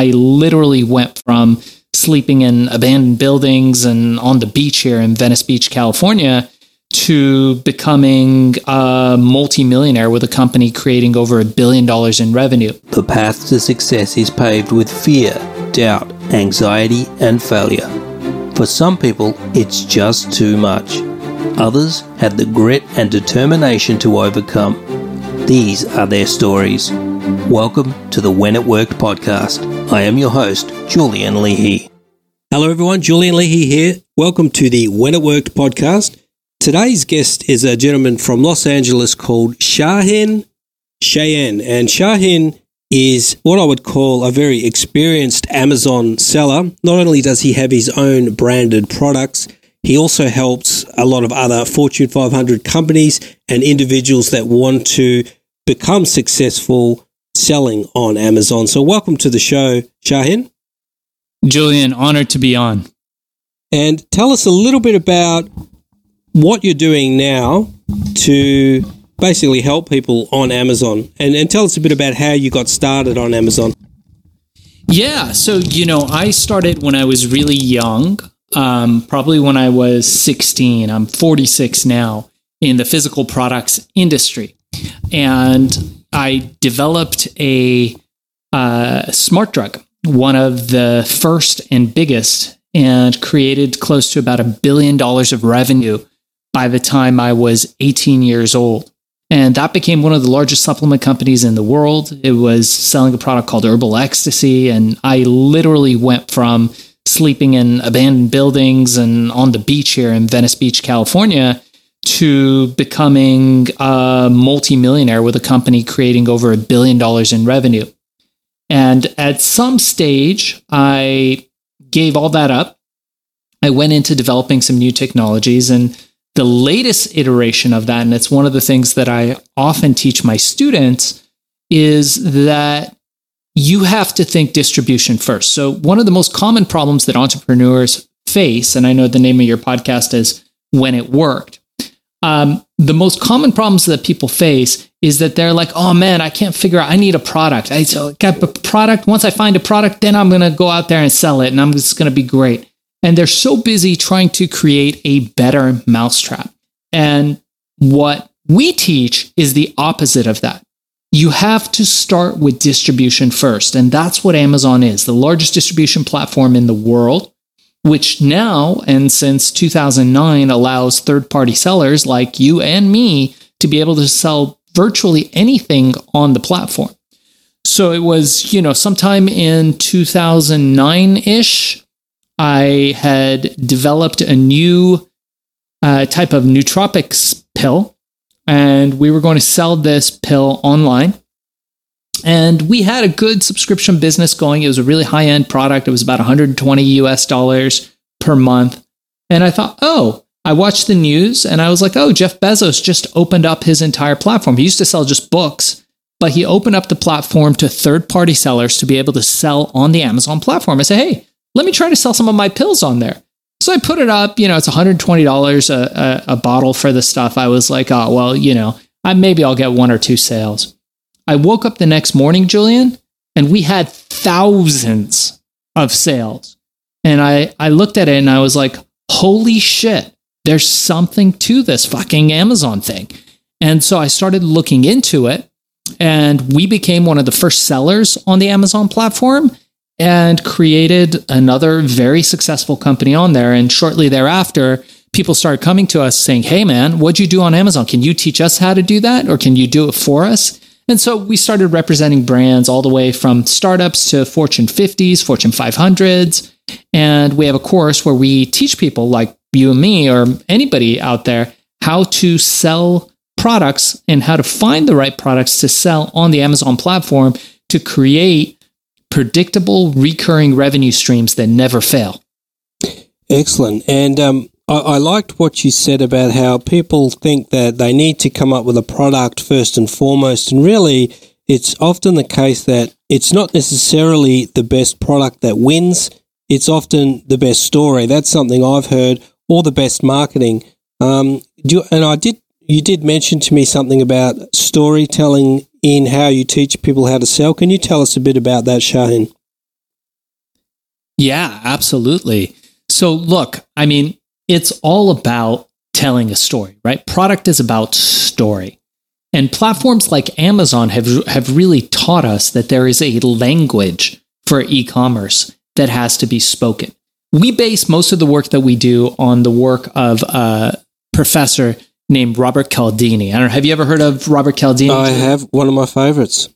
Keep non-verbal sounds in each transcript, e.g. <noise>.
I literally went from sleeping in abandoned buildings and on the beach here in Venice Beach, California, to becoming a multimillionaire with a company creating over a billion dollars in revenue. The path to success is paved with fear, doubt, anxiety, and failure. For some people, it's just too much. Others had the grit and determination to overcome. These are their stories. Welcome to the When It Worked podcast. I am your host, Julian Leahy. Hello, everyone. Julian Leahy here. Welcome to the When It Worked podcast. Today's guest is a gentleman from Los Angeles called Shaahin Cheyene. And Shaahin is what I would call a very experienced Amazon seller. Not only does he have his own branded products, he also helps a lot of other Fortune 500 companies and individuals that want to become successful selling on Amazon. So, welcome to the show, Shaahin. Julian, honored to be on. And tell us a little bit about what you're doing now to basically help people on Amazon and, and tell us a bit about how you got started on Amazon. Yeah. So, you know, I started when I was really young, um, probably when I was 16. I'm 46 now in the physical products industry. And I developed a uh, smart drug, one of the first and biggest, and created close to about a billion dollars of revenue by the time I was 18 years old. And that became one of the largest supplement companies in the world. It was selling a product called Herbal Ecstasy. And I literally went from sleeping in abandoned buildings and on the beach here in Venice Beach, California, to becoming a multimillionaire with a company creating over a billion dollars in revenue. And at some stage, I gave all that up. I went into developing some new technologies and the latest iteration of that, and it's one of the things that I often teach my students, is that you have to think distribution first. So, one of the most common problems that entrepreneurs face, and I know the name of your podcast is When It Worked. Um, the most common problems that people face is that they're like, oh man, I can't figure out, I need a product. I got a product. Once I find a product, then I'm going to go out there and sell it and I'm just going to be great. And they're so busy trying to create a better mousetrap. And what we teach is the opposite of that. You have to start with distribution first. And that's what Amazon is the largest distribution platform in the world, which now and since 2009 allows third party sellers like you and me to be able to sell virtually anything on the platform. So it was, you know, sometime in 2009 ish I had developed a new uh, type of nootropics pill, and we were going to sell this pill online. And we had a good subscription business going. It was a really high end product. It was about 120 US dollars per month. And I thought, oh, I watched the news and I was like, oh, Jeff Bezos just opened up his entire platform. He used to sell just books, but he opened up the platform to third party sellers to be able to sell on the Amazon platform. I said, hey, let me try to sell some of my pills on there. So I put it up, you know, it's $120 a, a, a bottle for the stuff. I was like, oh, well, you know, I, maybe I'll get one or two sales. I woke up the next morning, Julian, and we had thousands of sales. And I, I looked at it and I was like, holy shit, there's something to this fucking Amazon thing. And so I started looking into it and we became one of the first sellers on the Amazon platform and created another very successful company on there. And shortly thereafter, people started coming to us saying, Hey, man, what'd you do on Amazon? Can you teach us how to do that? Or can you do it for us? And so we started representing brands all the way from startups to Fortune 50s, Fortune 500s. And we have a course where we teach people like you and me or anybody out there how to sell products and how to find the right products to sell on the Amazon platform to create predictable, recurring revenue streams that never fail. Excellent. And um, I, I, liked what you said about how people think that they need to come up with a product first and foremost. And really, it's often the case that it's not necessarily the best product that wins, it's often the best story. That's something I've heard, or the best marketing. Um, you, and I did, you did mention to me something about storytelling in how you teach people how to sell. Can you tell us a bit about that, Shaahin? Yeah, absolutely. So, look, I mean, it's all about telling a story, right? Product is about story. And platforms like Amazon have, have really taught us that there is a language for e commerce that has to be spoken. We base most of the work that we do on the work of a professor named Robert Cialdini. I don't know, have you ever heard of Robert Cialdini? I have, one of my favorites.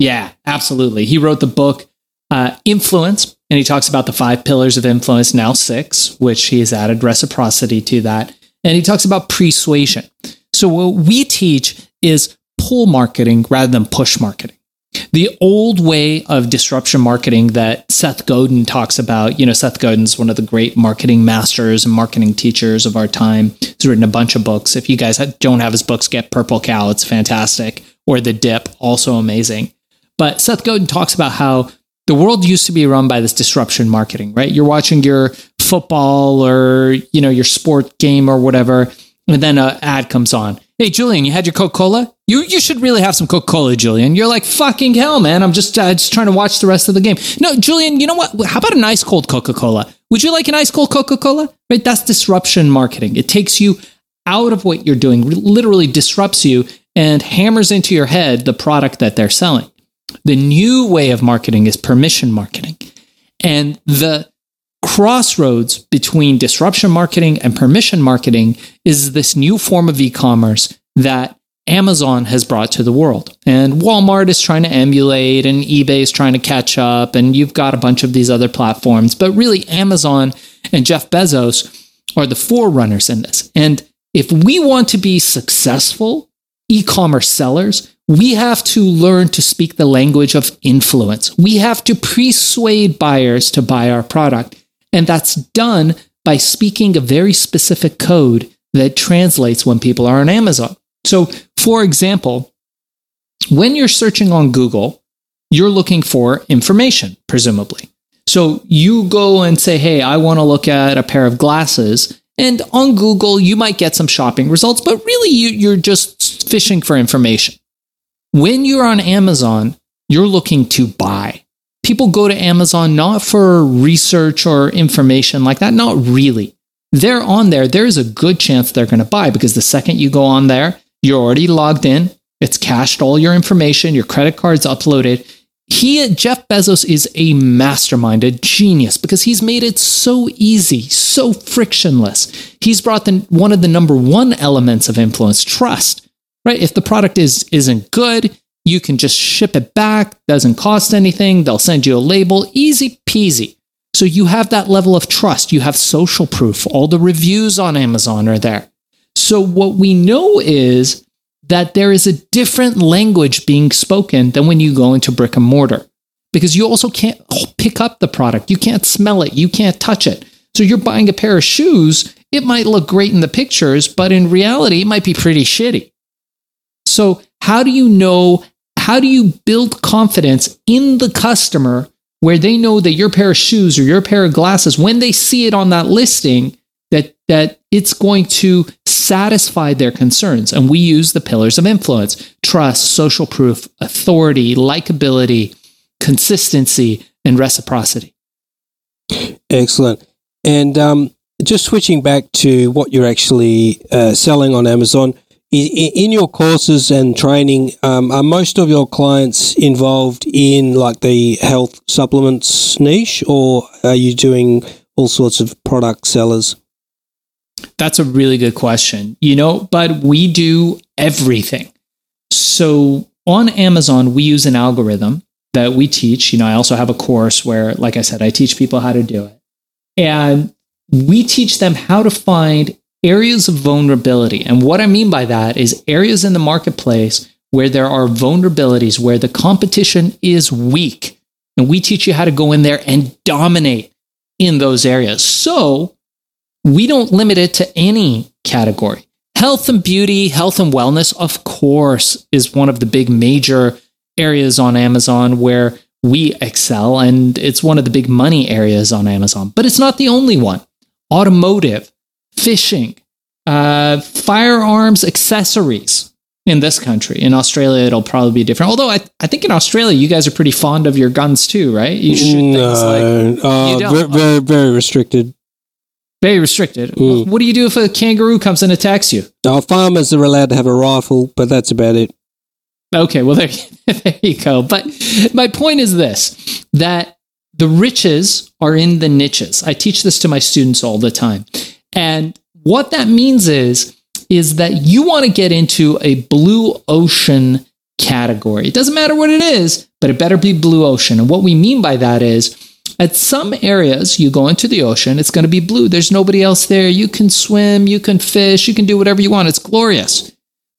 Yeah, absolutely. He wrote the book uh, Influence, and he talks about the five pillars of influence, now six, which he has added reciprocity to that. And he talks about persuasion. So, what we teach is pull marketing rather than push marketing. The old way of disruption marketing that Seth Godin talks about, you know, Seth Godin's one of the great marketing masters and marketing teachers of our time. He's written a bunch of books. If you guys don't have his books, get Purple Cow, it's fantastic. Or The Dip, also amazing. But Seth Godin talks about how the world used to be run by this disruption marketing, right? You're watching your football or, you know, your sport game or whatever, and then an ad comes on. Hey, Julian, you had your Coca Cola? You, you should really have some Coca Cola, Julian. You're like, fucking hell, man. I'm just, uh, just trying to watch the rest of the game. No, Julian, you know what? How about a nice cold Coca Cola? Would you like an ice cold Coca Cola? Right? That's disruption marketing. It takes you out of what you're doing, literally disrupts you and hammers into your head the product that they're selling. The new way of marketing is permission marketing. And the crossroads between disruption marketing and permission marketing is this new form of e commerce that Amazon has brought to the world. And Walmart is trying to emulate, and eBay is trying to catch up, and you've got a bunch of these other platforms. But really, Amazon and Jeff Bezos are the forerunners in this. And if we want to be successful e commerce sellers, we have to learn to speak the language of influence. We have to persuade buyers to buy our product. And that's done by speaking a very specific code that translates when people are on Amazon. So, for example, when you're searching on Google, you're looking for information, presumably. So you go and say, Hey, I want to look at a pair of glasses. And on Google, you might get some shopping results, but really you, are just fishing for information. When you're on Amazon, you're looking to buy. People go to Amazon not for research or information like that, not really. They're on there. There's a good chance they're going to buy because the second you go on there, you're already logged in. It's cached all your information, your credit card's uploaded. He, Jeff Bezos, is a mastermind, a genius, because he's made it so easy, so frictionless. He's brought the, one of the number one elements of influence, trust right? If the product is isn't good, you can just ship it back, doesn't cost anything, they'll send you a label, easy peasy. So you have that level of trust, you have social proof, all the reviews on Amazon are there. So what we know is that there is a different language being spoken than when you go into brick and mortar because you also can't pick up the product. You can't smell it. You can't touch it. So you're buying a pair of shoes. It might look great in the pictures, but in reality, it might be pretty shitty. So, how do you know? How do you build confidence in the customer where they know that your pair of shoes or your pair of glasses, when they see it on that listing, that that it's going to satisfy their concerns? And we use the pillars of influence: trust, social proof, authority, likability, consistency, and reciprocity. Excellent. And um, just switching back to what you're actually uh, selling on Amazon in your courses and training, um, are most of your clients involved in like the health supplements niche, or are you doing all sorts of product sellers? That's a really good question. You know, but we do everything. So on Amazon, we use an algorithm that we teach. You know, I also have a course where, like I said, I teach people how to do it. And we teach them how to find areas of vulnerability. And what I mean by that is areas in the marketplace where there are vulnerabilities, where the competition is weak. And we teach you how to go in there and dominate in those areas. So we don't limit it to any category. Health and beauty, health and wellness, of course, is one of the big major areas on Amazon where we excel. And it's one of the big money areas on Amazon, but it's not the only one. Automotive, fishing, uh, firearms accessories. in this country. In Australia, it'll probably be different. Although I, I think in Australia, you guys are pretty fond of your guns too, right? You shoot things like No, uh, very, very, very restricted. very restricted. What do you do if a kangaroo comes and attacks you? Our farmers are allowed to have a rifle, but that's about it. Okay, well <laughs> there, there you go. But my point is this: that the riches are in the niches. I teach this to my students all the time, and what that means is is that you want to get into a blue ocean category. It doesn't matter what it is, but it better be blue ocean. And what we mean by that is. At some areas, you go into the ocean, it's going to be blue. There's nobody else there. You can swim, you can fish, you can do whatever you want. It's glorious.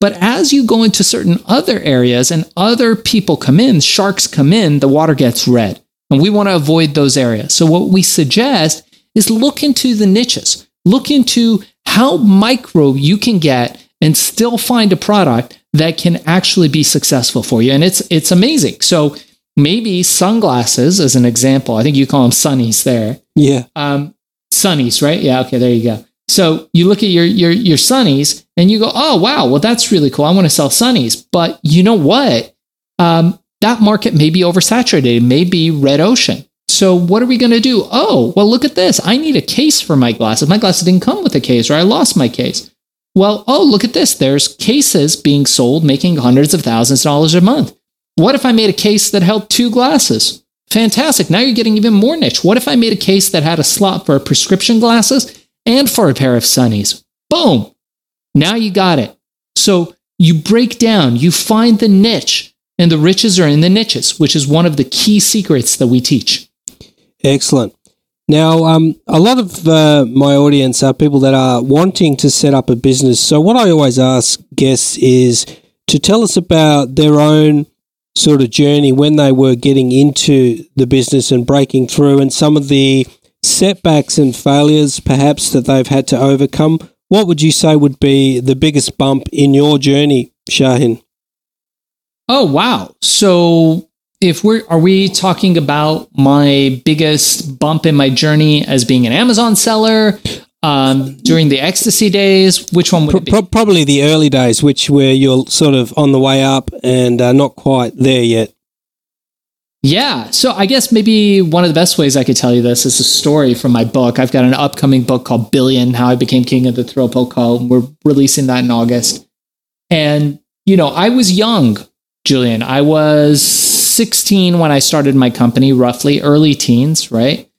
But as you go into certain other areas and other people come in, sharks come in, the water gets red. And we want to avoid those areas. So, what we suggest is look into the niches, look into how micro you can get and still find a product that can actually be successful for you. And it's, it's amazing. So, maybe sunglasses, as an example, I think you call them sunnies there Yeah. um, sunnies, right? Yeah, okay, there you go. So you look at your your your sunnies and you go, oh wow, well that's really cool. I want to sell sunnies, but you know what? Um, that market may be oversaturated. It may be red ocean. So what are we going to do? Oh, well look at this. I need a case for my glasses. My glasses didn't come with a case, or I lost my case. Well, oh look at this. There's cases being sold, making hundreds of thousands of dollars a month. What if I made a case that held two glasses? Fantastic. Now you're getting even more niche. What if I made a case that had a slot for prescription glasses and for a pair of sunnies? Boom. Now you got it. So you break down, you find the niche, and the riches are in the niches, which is one of the key secrets that we teach. Excellent. Now, um, a lot of uh, my audience are people that are wanting to set up a business. So, what I always ask guests is to tell us about their own sort of journey when they were getting into the business and breaking through, and some of the setbacks and failures perhaps that they've had to overcome. What would you say would be the biggest bump in your journey, Shaahin? Oh wow. So if we're are we talking about my biggest bump in my journey as being an Amazon seller um, during the ecstasy days? Which one would Pro- it be? pro- probably the early days, which where you're sort of on the way up and uh, not quite there yet. Yeah. So I guess maybe one of the best ways I could tell you this is a story from my book. I've got an upcoming book called Billion How I Became King of the Thrill Protocol. We're releasing that in August. And, you know, I was young, Julian. I was 16 when I started my company, roughly early teens, right?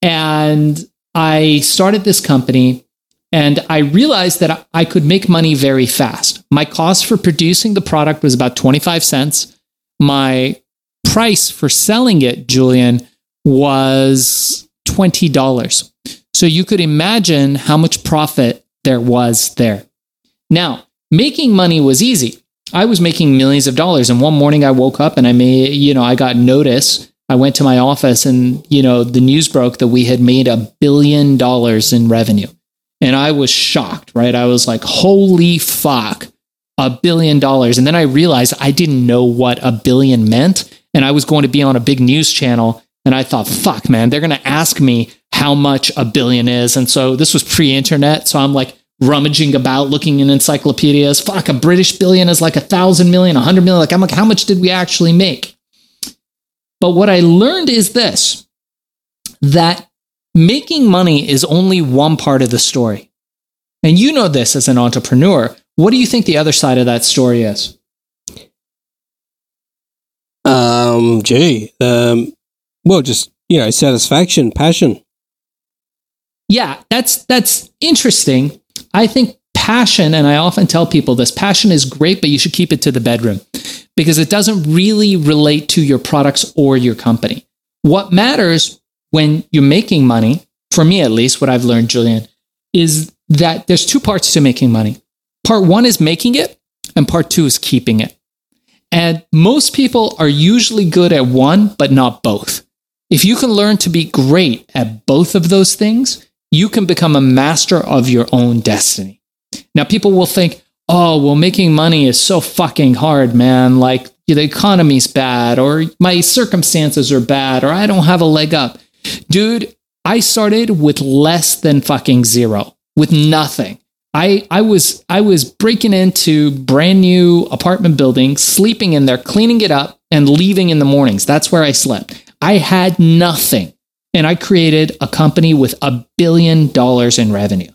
And I started this company and I realized that I could make money very fast. My cost for producing the product was about 25 cents. My price for selling it, Julian, was $20. So you could imagine how much profit there was there. Now, making money was easy. I was making millions of dollars. And one morning I woke up and I made, you know, I got notice. I went to my office and, you know, the news broke that we had made a billion dollars in revenue. And I was shocked, right? I was like, holy fuck, a billion dollars. And then I realized I didn't know what a billion meant. And I was going to be on a big news channel. And I thought, fuck, man, they're going to ask me how much a billion is. And so this was pre internet. So I'm like rummaging about looking in encyclopedias. Fuck, a British billion is like a thousand million, a hundred million. Like, I'm like, how much did we actually make? But what I learned is this that making money is only one part of the story. And you know this as an entrepreneur. What do you think the other side of that story is? Um, gee, um, well, just you know, satisfaction, passion. Yeah, that's that's interesting. I think passion, and I often tell people this passion is great, but you should keep it to the bedroom because it doesn't really relate to your products or your company. What matters when you're making money, for me at least, what I've learned, Julian, is that there's two parts to making money. Part one is making it, and part two is keeping it. And most people are usually good at one, but not both. If you can learn to be great at both of those things, you can become a master of your own destiny. Now, people will think, oh, well, making money is so fucking hard, man. Like the economy's bad, or my circumstances are bad, or I don't have a leg up. Dude, I started with less than fucking zero, with nothing. I, I was I was breaking into brand new apartment buildings, sleeping in there, cleaning it up, and leaving in the mornings. That's where I slept. I had nothing. And I created a company with a billion dollars in revenue.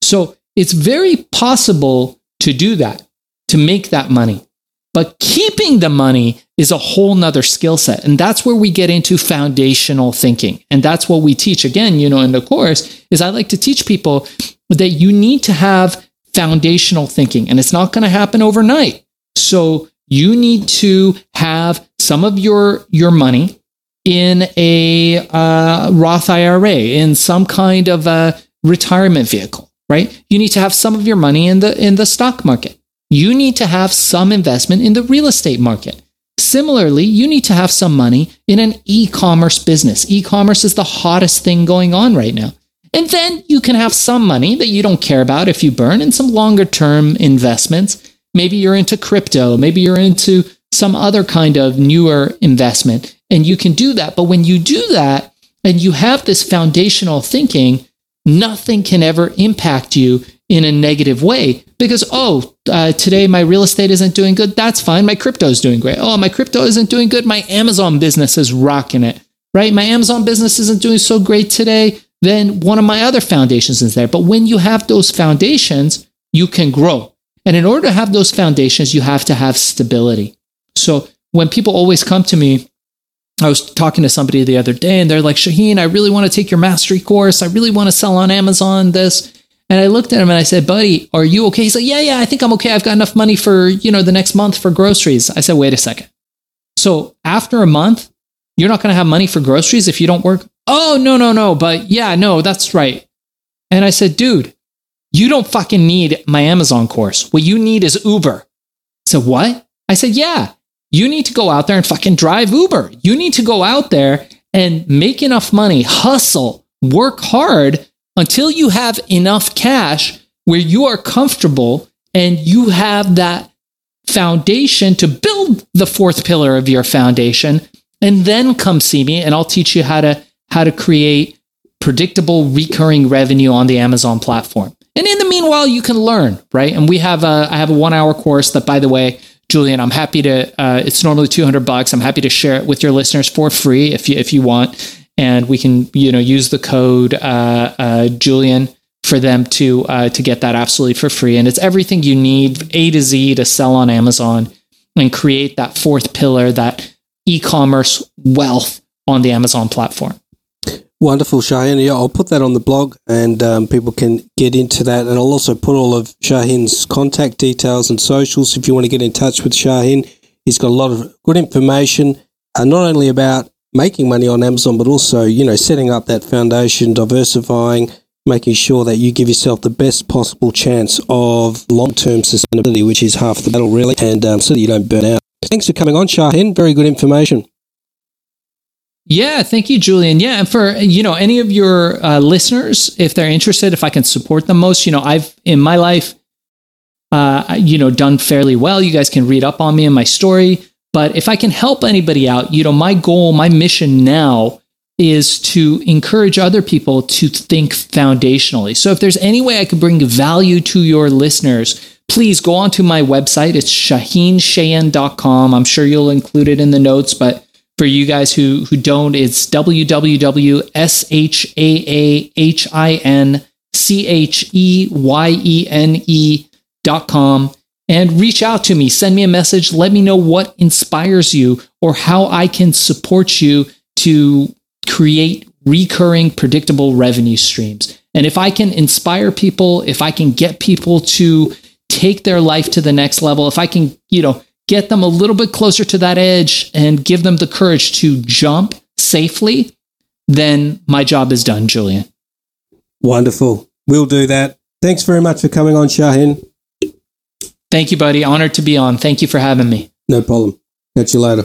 So it's very possible to do that, to make that money. But keeping the money is a whole nother skill set. And that's where we get into foundational thinking. And that's what we teach again, you know, in the course is I like to teach people that you need to have foundational thinking and it's not going to happen overnight. So you need to have some of your, your money in a uh, Roth IRA, in some kind of a retirement vehicle, right? You need to have some of your money in the in the stock market. You need to have some investment in the real estate market. Similarly, you need to have some money in an e-commerce business. E-commerce is the hottest thing going on right now. And then you can have some money that you don't care about if you burn in some longer term investments. Maybe you're into crypto, maybe you're into some other kind of newer investment and you can do that. But when you do that and you have this foundational thinking, nothing can ever impact you in a negative way because, oh, uh, today my real estate isn't doing good. That's fine. My crypto is doing great. Oh, my crypto isn't doing good. My Amazon business is rocking it, right? My Amazon business isn't doing so great today. Then one of my other foundations is there. But when you have those foundations, you can grow. And in order to have those foundations, you have to have stability. So when people always come to me I was talking to somebody the other day and they're like, Shaahin, I really want to take your mastery course. I really want to sell on Amazon this. And I looked at him and I said, buddy, are you okay? He's like, yeah, yeah, I think I'm okay. I've got enough money for, you know, the next month for groceries. I said, wait a second. So after a month, you're not going to have money for groceries if you don't work. Oh, no, no, no. But yeah, no, that's right. And I said, dude, you don't fucking need my Amazon course. What you need is Uber. Said, what? I said, yeah. You need to go out there and fucking drive Uber. You need to go out there and make enough money, hustle, work hard until you have enough cash where you are comfortable and you have that foundation to build the fourth pillar of your foundation and then come see me and I'll teach you how to how to create predictable recurring revenue on the Amazon platform. And in the meanwhile you can learn, right? And we have a I have a 1 hour course that by the way Julian, I'm happy to. Uh, it's normally 200 bucks. I'm happy to share it with your listeners for free if you if you want, and we can you know use the code uh, uh, Julian for them to uh, to get that absolutely for free. And it's everything you need A to Z to sell on Amazon and create that fourth pillar, that e-commerce wealth on the Amazon platform. Wonderful, Shaahin. Yeah, I'll put that on the blog and um, people can get into that. And I'll also put all of Shaahin's contact details and socials if you want to get in touch with Shaahin. He's got a lot of good information, uh, not only about making money on Amazon, but also, you know, setting up that foundation, diversifying, making sure that you give yourself the best possible chance of long term sustainability, which is half the battle, really, and um, so that you don't burn out. Thanks for coming on, Shaahin. Very good information. Yeah, thank you, Julian. Yeah, and for you know any of your uh, listeners, if they're interested, if I can support them most, you know, I've in my life, uh, you know, done fairly well. You guys can read up on me and my story. But if I can help anybody out, you know, my goal, my mission now is to encourage other people to think foundationally. So if there's any way I could bring value to your listeners, please go onto my website. It's shaahincheyene.com. I'm sure you'll include it in the notes, but for you guys who who don't, it's www.shaahincheyene.com and reach out to me. Send me a message. Let me know what inspires you or how I can support you to create recurring, predictable revenue streams. And if I can inspire people, if I can get people to take their life to the next level, if I can, you know, get them a little bit closer to that edge and give them the courage to jump safely, then my job is done, Julian. Wonderful. We'll do that. Thanks very much for coming on, Shaahin. Thank you, buddy. Honored to be on. Thank you for having me. No problem. Catch you later.